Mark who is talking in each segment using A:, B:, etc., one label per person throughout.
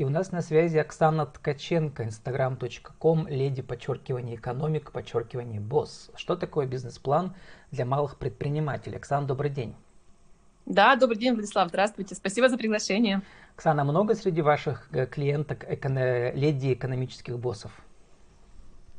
A: И у нас на связи Оксана Ткаченко, instagram.com, леди, подчеркивание, экономик, подчеркивание, босс. Что такое бизнес-план для малых предпринимателей? Оксана, добрый день.
B: Да, добрый день, Владислав, здравствуйте. Спасибо за приглашение.
A: Оксана, много среди ваших э, клиенток эко- леди экономических боссов?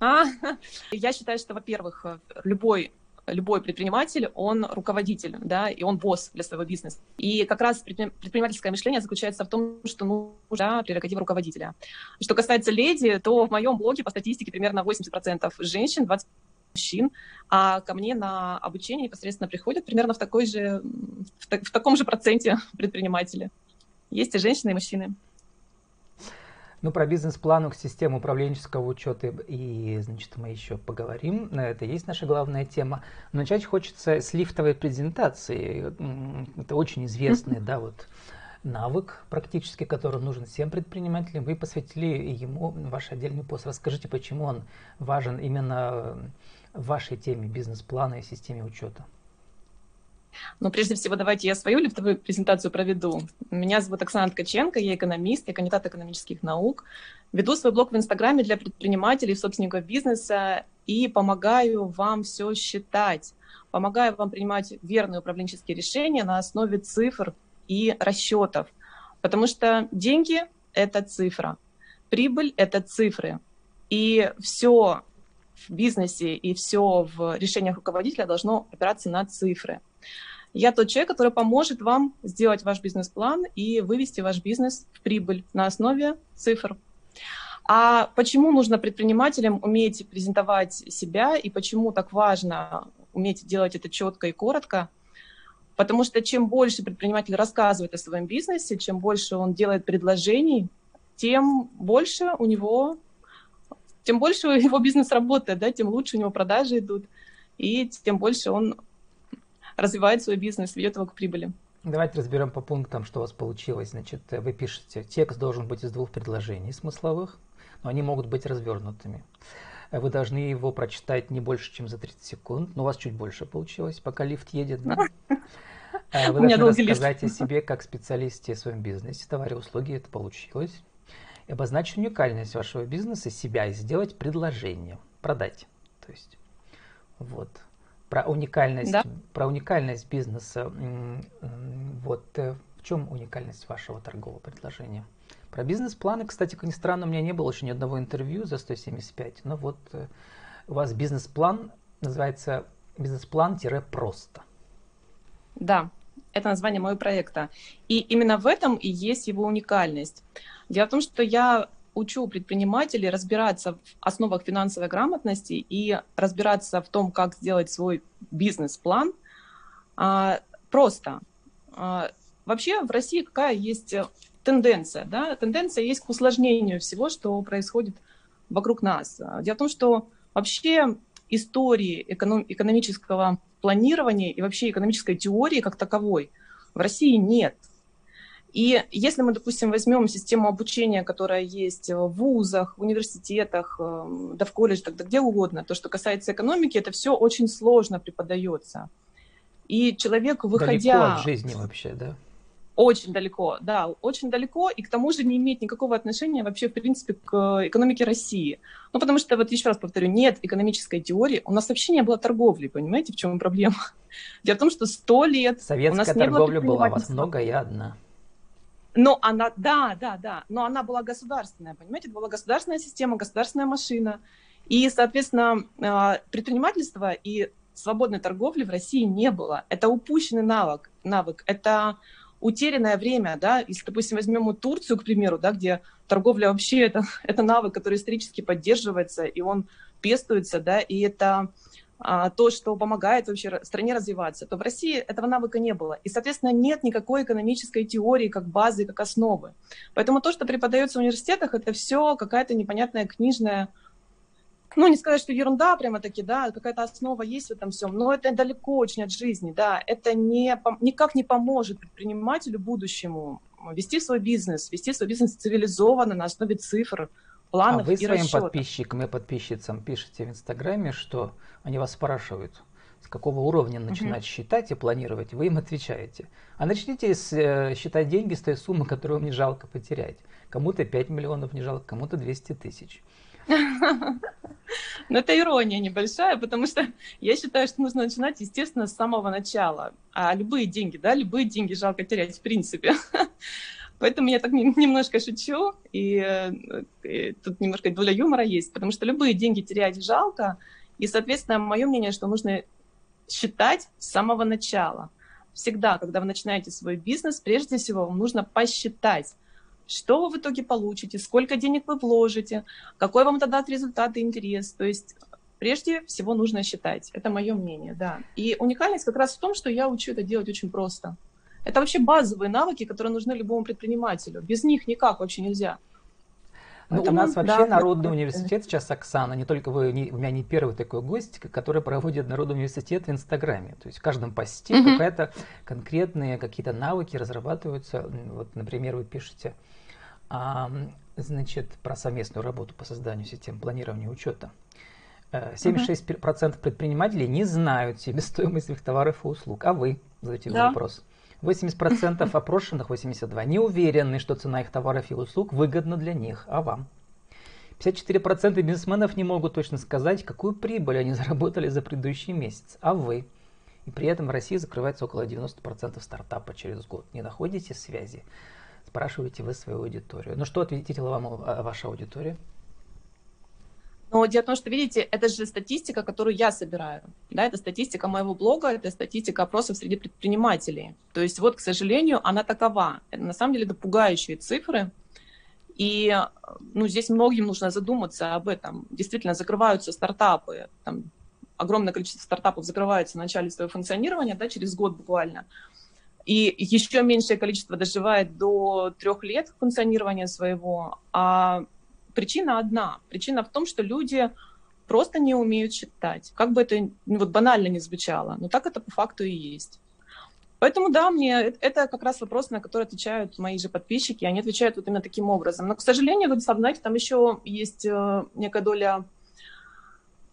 B: А, я считаю, что, во-первых, любой любой предприниматель, он руководитель, да, и он босс для своего бизнеса. И как раз предпринимательское мышление заключается в том, что нужно да, прерогатива руководителя. Что касается леди, то в моем блоге по статистике примерно 80% женщин, 20% мужчин, а ко мне на обучение непосредственно приходят примерно в, такой же, в, в таком же проценте предприниматели. Есть и женщины, и мужчины.
A: Ну, про бизнес-план к системе управленческого учета и, значит, мы еще поговорим. Это есть наша главная тема. Но начать хочется с лифтовой презентации. Это очень известный, да, вот навык практически, который нужен всем предпринимателям. Вы посвятили ему ваш отдельный пост. Расскажите, почему он важен именно в вашей теме бизнес-плана и системе учета.
B: Но прежде всего давайте я свою лифтовую презентацию проведу. Меня зовут Оксана Ткаченко, я экономист, я кандидат экономических наук. Веду свой блог в Инстаграме для предпринимателей собственников бизнеса и помогаю вам все считать. Помогаю вам принимать верные управленческие решения на основе цифр и расчетов. Потому что деньги — это цифра, прибыль — это цифры. И все в бизнесе и все в решениях руководителя должно опираться на цифры. Я тот человек, который поможет вам сделать ваш бизнес-план и вывести ваш бизнес в прибыль на основе цифр. А почему нужно предпринимателям уметь презентовать себя и почему так важно уметь делать это четко и коротко? Потому что чем больше предприниматель рассказывает о своем бизнесе, чем больше он делает предложений, тем больше у него, тем больше его бизнес работает, да, тем лучше у него продажи идут, и тем больше он развивает свой бизнес, ведет его к прибыли.
A: Давайте разберем по пунктам, что у вас получилось. Значит, вы пишете, текст должен быть из двух предложений смысловых, но они могут быть развернутыми. Вы должны его прочитать не больше, чем за 30 секунд, но у вас чуть больше получилось, пока лифт едет. Да? Э, вы должны рассказать лифт. о себе как специалисте в своем бизнесе, товаре, услуги, это получилось. И обозначить уникальность вашего бизнеса, себя и сделать предложение, продать. То есть, вот про уникальность, да. про уникальность бизнеса. Вот э, в чем уникальность вашего торгового предложения? Про бизнес-планы, кстати, как ни странно, у меня не было еще ни одного интервью за 175, но вот э, у вас бизнес-план называется бизнес-план-просто.
B: Да, это название моего проекта. И именно в этом и есть его уникальность. Дело в том, что я учу предпринимателей разбираться в основах финансовой грамотности и разбираться в том, как сделать свой бизнес-план а, просто. А, вообще в России какая есть тенденция? Да? Тенденция есть к усложнению всего, что происходит вокруг нас. Дело в том, что вообще истории эконом- экономического планирования и вообще экономической теории как таковой в России нет. И если мы, допустим, возьмем систему обучения, которая есть в вузах, в университетах, эм, да в колледжах, да где угодно, то, что касается экономики, это все очень сложно преподается. И человек, выходя...
A: Далеко от жизни вообще, да?
B: Очень далеко, да, очень далеко, и к тому же не имеет никакого отношения вообще, в принципе, к экономике России. Ну, потому что, вот еще раз повторю, нет экономической теории, у нас вообще не было торговли, понимаете, в чем проблема? Дело в том, что сто лет
A: Советская
B: у нас
A: торговля
B: не было
A: была, у вас много, я одна.
B: Но она, да, да, да, но она была государственная, понимаете, это была государственная система, государственная машина. И, соответственно, а, предпринимательства и свободной торговли в России не было. Это упущенный навык, навык. это утерянное время, да, если, допустим, возьмем Турцию, к примеру, да, где торговля вообще это, это навык, который исторически поддерживается, и он пестуется, да, и это то, что помогает вообще стране развиваться, то в России этого навыка не было. И, соответственно, нет никакой экономической теории как базы, как основы. Поэтому то, что преподается в университетах, это все какая-то непонятная книжная, ну, не сказать, что ерунда прямо-таки, да, какая-то основа есть в этом всем, но это далеко очень от жизни, да, это не, никак не поможет предпринимателю будущему вести свой бизнес, вести свой бизнес цивилизованно, на основе цифр, планов
A: а вы
B: и
A: своим
B: расчетов.
A: подписчикам и подписчицам пишете в Инстаграме, что они вас спрашивают, с какого уровня начинать mm-hmm. считать и планировать, вы им отвечаете. А начните с, э, считать деньги с той суммы, которую мне жалко потерять. Кому-то 5 миллионов не жалко, кому-то 200 тысяч.
B: Но это ирония небольшая, потому что я считаю, что нужно начинать, естественно, с самого начала. А любые деньги, да, любые деньги жалко терять в принципе. Поэтому я так немножко шучу, и, э, и тут немножко доля юмора есть, потому что любые деньги терять жалко, и, соответственно, мое мнение, что нужно считать с самого начала. Всегда, когда вы начинаете свой бизнес, прежде всего вам нужно посчитать, что вы в итоге получите, сколько денег вы вложите, какой вам это даст результат и интерес. То есть прежде всего нужно считать. Это мое мнение, да. И уникальность как раз в том, что я учу это делать очень просто. Это вообще базовые навыки, которые нужны любому предпринимателю. Без них никак вообще нельзя.
A: Ну, Поэтому, у нас вообще да, Народный да, университет сейчас, Оксана, не только вы, не, у меня не первый такой гость, который проводит Народный университет в Инстаграме. То есть в каждом посте mm-hmm. какая-то конкретные какие-то навыки разрабатываются. Вот, например, вы пишете, а, значит, про совместную работу по созданию систем планирования учета. 76% mm-hmm. предпринимателей не знают себестоимость своих товаров и услуг. А вы задаете да. вопрос. 80% опрошенных, 82, не уверены, что цена их товаров и услуг выгодна для них, а вам. 54% бизнесменов не могут точно сказать, какую прибыль они заработали за предыдущий месяц, а вы. И при этом в России закрывается около 90% стартапа через год. Не находите связи? Спрашиваете вы свою аудиторию. Ну что ответила вам а, ваша аудитория?
B: Но дело в том, что, видите, это же статистика, которую я собираю. Да, это статистика моего блога, это статистика опросов среди предпринимателей. То есть вот, к сожалению, она такова. На самом деле это пугающие цифры. И ну, здесь многим нужно задуматься об этом. Действительно, закрываются стартапы. Там, огромное количество стартапов закрывается в начале своего функционирования, да, через год буквально. И еще меньшее количество доживает до трех лет функционирования своего. А причина одна. Причина в том, что люди просто не умеют читать. Как бы это вот банально не звучало, но так это по факту и есть. Поэтому да, мне это как раз вопрос, на который отвечают мои же подписчики. Они отвечают вот именно таким образом. Но, к сожалению, вы знаете, там еще есть э, некая доля,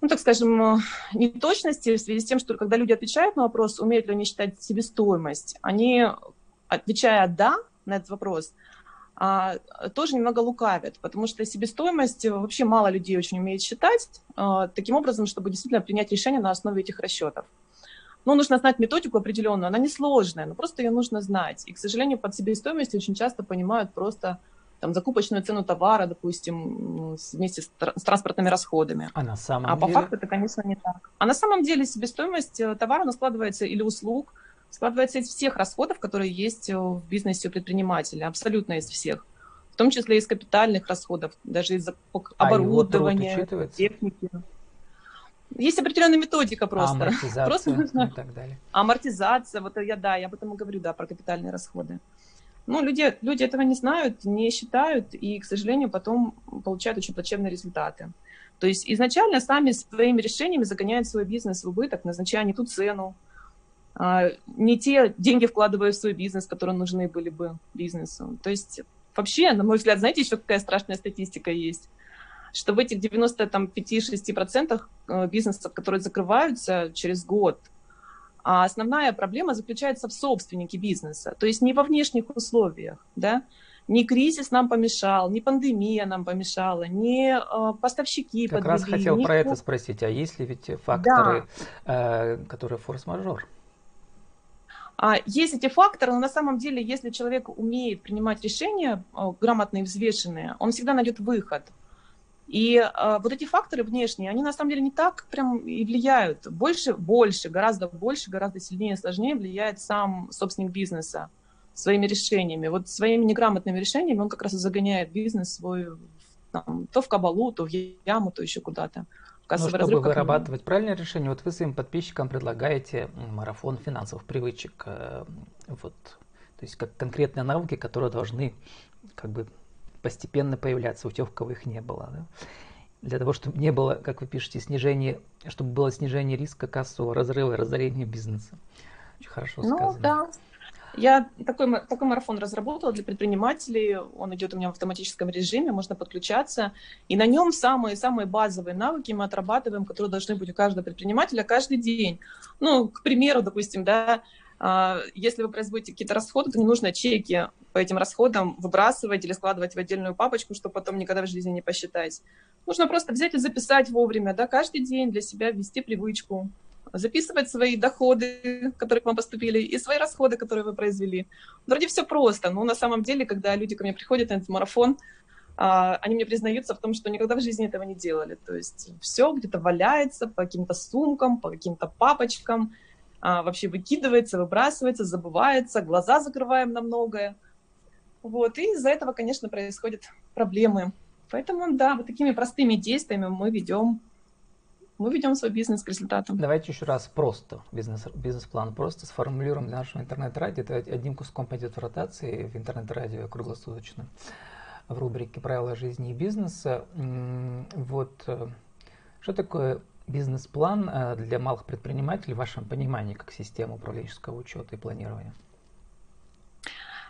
B: ну, так скажем, э, неточности в связи с тем, что когда люди отвечают на вопрос, умеют ли они считать себестоимость, они, отвечая «да» на этот вопрос, тоже немного лукавят, потому что себестоимость э, вообще мало людей очень умеет считать а, таким образом, чтобы действительно принять решение на основе этих расчетов. Ну, нужно знать методику определенную, она несложная, но просто ее нужно знать. И, к сожалению, под себестоимостью очень часто понимают просто там, закупочную цену товара, допустим, вместе с, с транспортными расходами.
A: А на самом
B: а
A: деле?
B: по факту это, конечно, не так. А на самом деле себестоимость э, товара, она складывается или услуг, складывается из всех расходов, которые есть э, в бизнесе у предпринимателя, абсолютно из всех. В том числе из капитальных расходов, даже из а оборудования, техники. Есть определенная методика просто.
A: Амортизация просто нужно... и так далее.
B: Амортизация, вот я, да, я об этом и говорю, да, про капитальные расходы. Ну, люди, люди этого не знают, не считают, и, к сожалению, потом получают очень плачевные результаты. То есть изначально сами своими решениями загоняют свой бизнес в убыток, назначая не ту цену, а, не те деньги вкладываю в свой бизнес, которые нужны были бы бизнесу. То есть вообще, на мой взгляд, знаете, еще какая страшная статистика есть? Что в этих 95-6% э, бизнесов, которые закрываются через год, а основная проблема заключается в собственнике бизнеса, то есть не во внешних условиях, да, ни кризис нам помешал, ни пандемия нам помешала, ни э, поставщики
A: Как
B: подвели.
A: раз хотел про это спросить, а есть ли ведь факторы, да. э, которые форс-мажор?
B: А есть эти факторы, но на самом деле, если человек умеет принимать решения а, грамотные взвешенные, он всегда найдет выход. И э, вот эти факторы внешние, они на самом деле не так прям и влияют. Больше, больше, гораздо больше, гораздо сильнее, сложнее влияет сам собственник бизнеса своими решениями. Вот своими неграмотными решениями он как раз и загоняет бизнес свой там, то в кабалу, то в яму, то еще куда-то
A: кассовый ну, чтобы вырабатывать правильное решение, вот вы своим подписчикам предлагаете марафон финансовых привычек, э, вот, то есть как конкретные навыки, которые должны как бы постепенно появляться у тех, у кого их не было. Да? Для того, чтобы не было, как вы пишете, снижение, чтобы было снижение риска кассового разрыва и разорения бизнеса. Очень хорошо
B: ну,
A: сказано.
B: Да. Я такой, такой марафон разработала для предпринимателей. Он идет у меня в автоматическом режиме, можно подключаться. И на нем самые-самые базовые навыки мы отрабатываем, которые должны быть у каждого предпринимателя каждый день. Ну, к примеру, допустим, да, а, если вы производите какие-то расходы, то не нужно чеки по этим расходам выбрасывать или складывать в отдельную папочку, чтобы потом никогда в жизни не посчитать. Нужно просто взять и записать вовремя, да, каждый день для себя ввести привычку, записывать свои доходы, которые к вам поступили, и свои расходы, которые вы произвели. Вроде все просто, но на самом деле, когда люди ко мне приходят на этот марафон, а, они мне признаются в том, что никогда в жизни этого не делали. То есть все где-то валяется по каким-то сумкам, по каким-то папочкам, а, вообще выкидывается, выбрасывается, забывается, глаза закрываем на многое. Вот, и из-за этого, конечно, происходят проблемы. Поэтому, да, вот такими простыми действиями мы ведем мы ведем свой бизнес к результатам.
A: Давайте еще раз просто, бизнес, бизнес-план просто сформулируем для нашего интернет-радио. Это одним куском пойдет в ротации в интернет-радио круглосуточно в рубрике «Правила жизни и бизнеса». Вот э, что такое бизнес-план э, для малых предпринимателей в вашем понимании как система управленческого учета и планирования?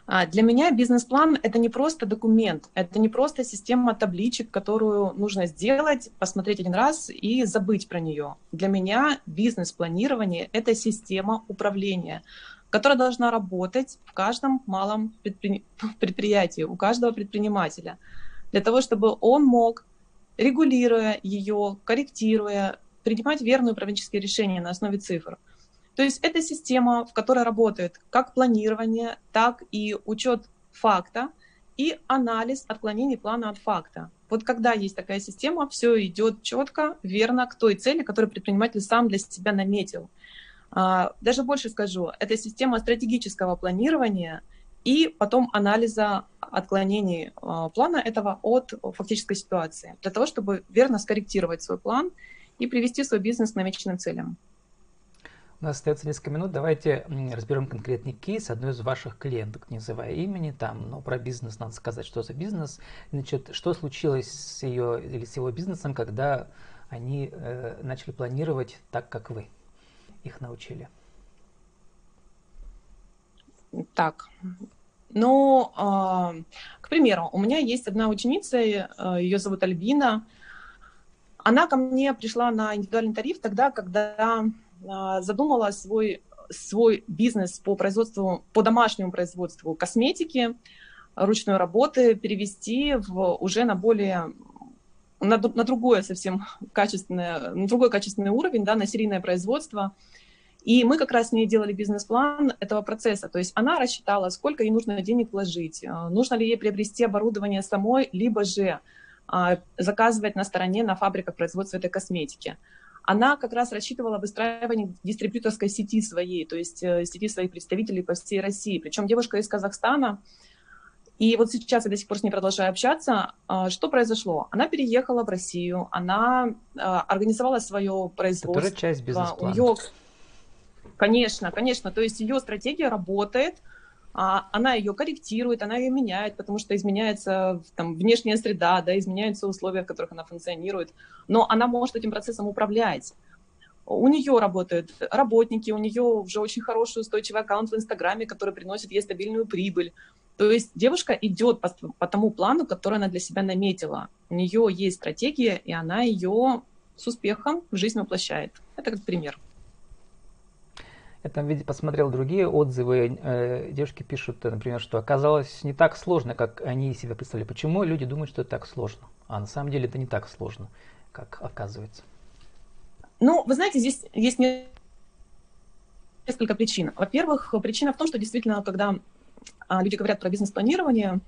B: А, для меня бизнес-план — это не просто документ, это не просто система табличек, которую нужно сделать, посмотреть один раз и забыть про нее. Для меня бизнес-планирование — это система управления, которая должна работать в каждом малом предпри... предприятии, у каждого предпринимателя, для того, чтобы он мог, регулируя ее, корректируя, принимать верные управленческие решения на основе цифр. То есть это система, в которой работает как планирование, так и учет факта и анализ отклонений плана от факта. Вот когда есть такая система, все идет четко, верно к той цели, которую предприниматель сам для себя наметил. А, даже больше скажу, это система стратегического планирования и потом анализа отклонений а, плана этого от фактической ситуации, для того, чтобы верно скорректировать свой план и привести свой бизнес к намеченным целям.
A: У нас остается несколько минут. Давайте разберем конкретный кейс одной из ваших клиенток, не называя имени там, но про бизнес надо сказать, что за бизнес. Значит, что случилось с ее или с его бизнесом, когда они э, начали планировать так, как вы их научили?
B: Так, ну, э, к примеру, у меня есть одна ученица, э, ее зовут Альбина. Она ко мне пришла на индивидуальный тариф тогда, когда задумала свой, свой бизнес по производству, по домашнему производству косметики, ручной работы перевести в, уже на более на, на другое совсем качественное, на другой качественный уровень, да, на серийное производство. И мы как раз с ней делали бизнес-план этого процесса. То есть она рассчитала, сколько ей нужно денег вложить, а, нужно ли ей приобрести оборудование самой, либо же а, заказывать на стороне, на фабриках производства этой косметики она как раз рассчитывала выстраивание дистрибьюторской сети своей, то есть э, сети своих представителей по всей России. Причем девушка из Казахстана, и вот сейчас я до сих пор с ней продолжаю общаться. А, что произошло? Она переехала в Россию, она а, организовала свое производство.
A: Тоже часть бизнес-плана.
B: Конечно, конечно. То есть ее стратегия работает, она ее корректирует, она ее меняет, потому что изменяется там, внешняя среда, да, изменяются условия, в которых она функционирует, но она может этим процессом управлять. У нее работают работники, у нее уже очень хороший устойчивый аккаунт в Инстаграме, который приносит ей стабильную прибыль. То есть девушка идет по, по тому плану, который она для себя наметила. У нее есть стратегия, и она ее с успехом в жизнь воплощает. Это как пример.
A: Я виде посмотрел другие отзывы. Э, девушки пишут, например, что оказалось не так сложно, как они себе представляли. Почему люди думают, что это так сложно? А на самом деле это не так сложно, как оказывается.
B: Ну, вы знаете, здесь есть несколько причин. Во-первых, причина в том, что действительно, когда а, люди говорят про бизнес-планирование,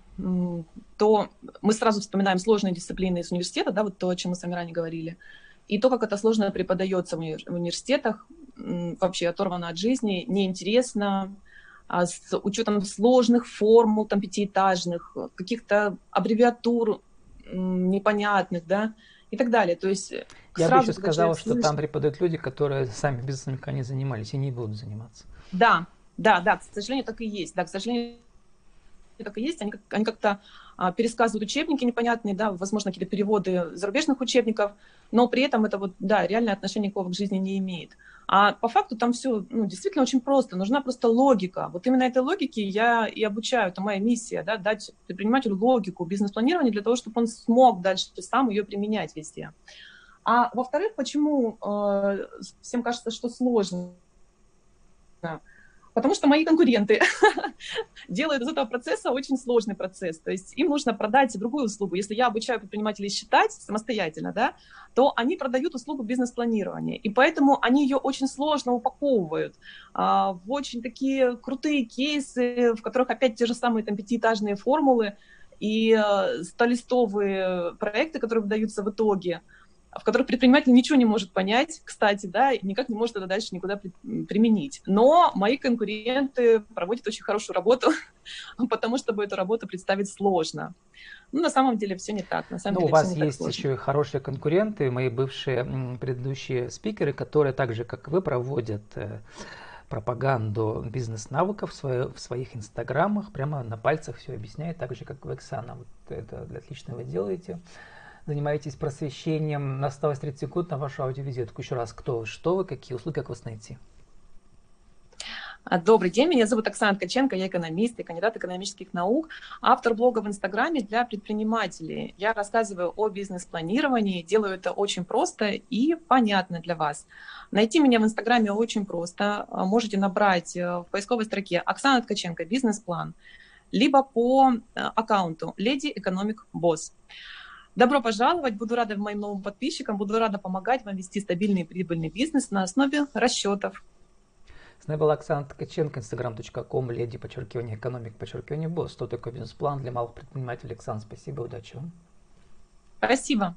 B: то мы сразу вспоминаем сложные дисциплины из университета, да, вот то, о чем мы с вами ранее говорили, и то, как это сложно преподается в университетах, вообще оторвано от жизни, неинтересно, а с учетом сложных формул, там, пятиэтажных, каких-то аббревиатур непонятных, да, и так далее. То есть
A: э, Я бы еще сказал, что там преподают люди, которые сами бизнесом никогда не занимались и не будут заниматься.
B: Да, да, да, к сожалению, так и есть. Да, к сожалению, так и есть. Они, как, они как-то пересказывают учебники непонятные, да, возможно, какие-то переводы зарубежных учебников, но при этом это вот, да, реальное отношение никакого к жизни не имеет. А по факту там все ну, действительно очень просто, нужна просто логика. Вот именно этой логике я и обучаю, это моя миссия, да, дать предпринимателю логику бизнес-планирования для того, чтобы он смог дальше сам ее применять везде. А во-вторых, почему э, всем кажется, что сложно? Потому что мои конкуренты делают из этого процесса очень сложный процесс. То есть им нужно продать другую услугу. Если я обучаю предпринимателей считать самостоятельно, да, то они продают услугу бизнес-планирования. И поэтому они ее очень сложно упаковывают а, в очень такие крутые кейсы, в которых опять те же самые там пятиэтажные формулы и а, столистовые проекты, которые выдаются в итоге – в которых предприниматель ничего не может понять, кстати, да, и никак не может это дальше никуда применить. Но мои конкуренты проводят очень хорошую работу, потому что эту работу представить сложно. Ну, на самом деле все не так. На самом
A: ну,
B: деле,
A: у вас есть еще и хорошие конкуренты, мои бывшие предыдущие спикеры, которые так же, как вы, проводят э, пропаганду бизнес-навыков в, в своих инстаграмах, прямо на пальцах все объясняют, так же, как вы, Оксана. Вот это отлично вы делаете занимаетесь просвещением. Осталось 30 секунд на вашу аудиовизитку. Еще раз, кто вы, что вы, какие услуги, как вас найти?
B: А, добрый день, меня зовут Оксана Ткаченко, я экономист и кандидат экономических наук, автор блога в Инстаграме для предпринимателей. Я рассказываю о бизнес-планировании, делаю это очень просто и понятно для вас. Найти меня в Инстаграме очень просто. А, можете набрать э, в поисковой строке Оксана Ткаченко «Бизнес-план», либо по э, аккаунту «Леди Экономик Босс». Добро пожаловать, буду рада моим новым подписчикам, буду рада помогать вам вести стабильный и прибыльный бизнес на основе расчетов.
A: С нами была Оксана Ткаченко, instagram.com, леди, подчеркивание, экономик, подчеркивание, босс. Что такое бизнес-план для малых предпринимателей? Оксана, спасибо, удачи вам.
B: Спасибо.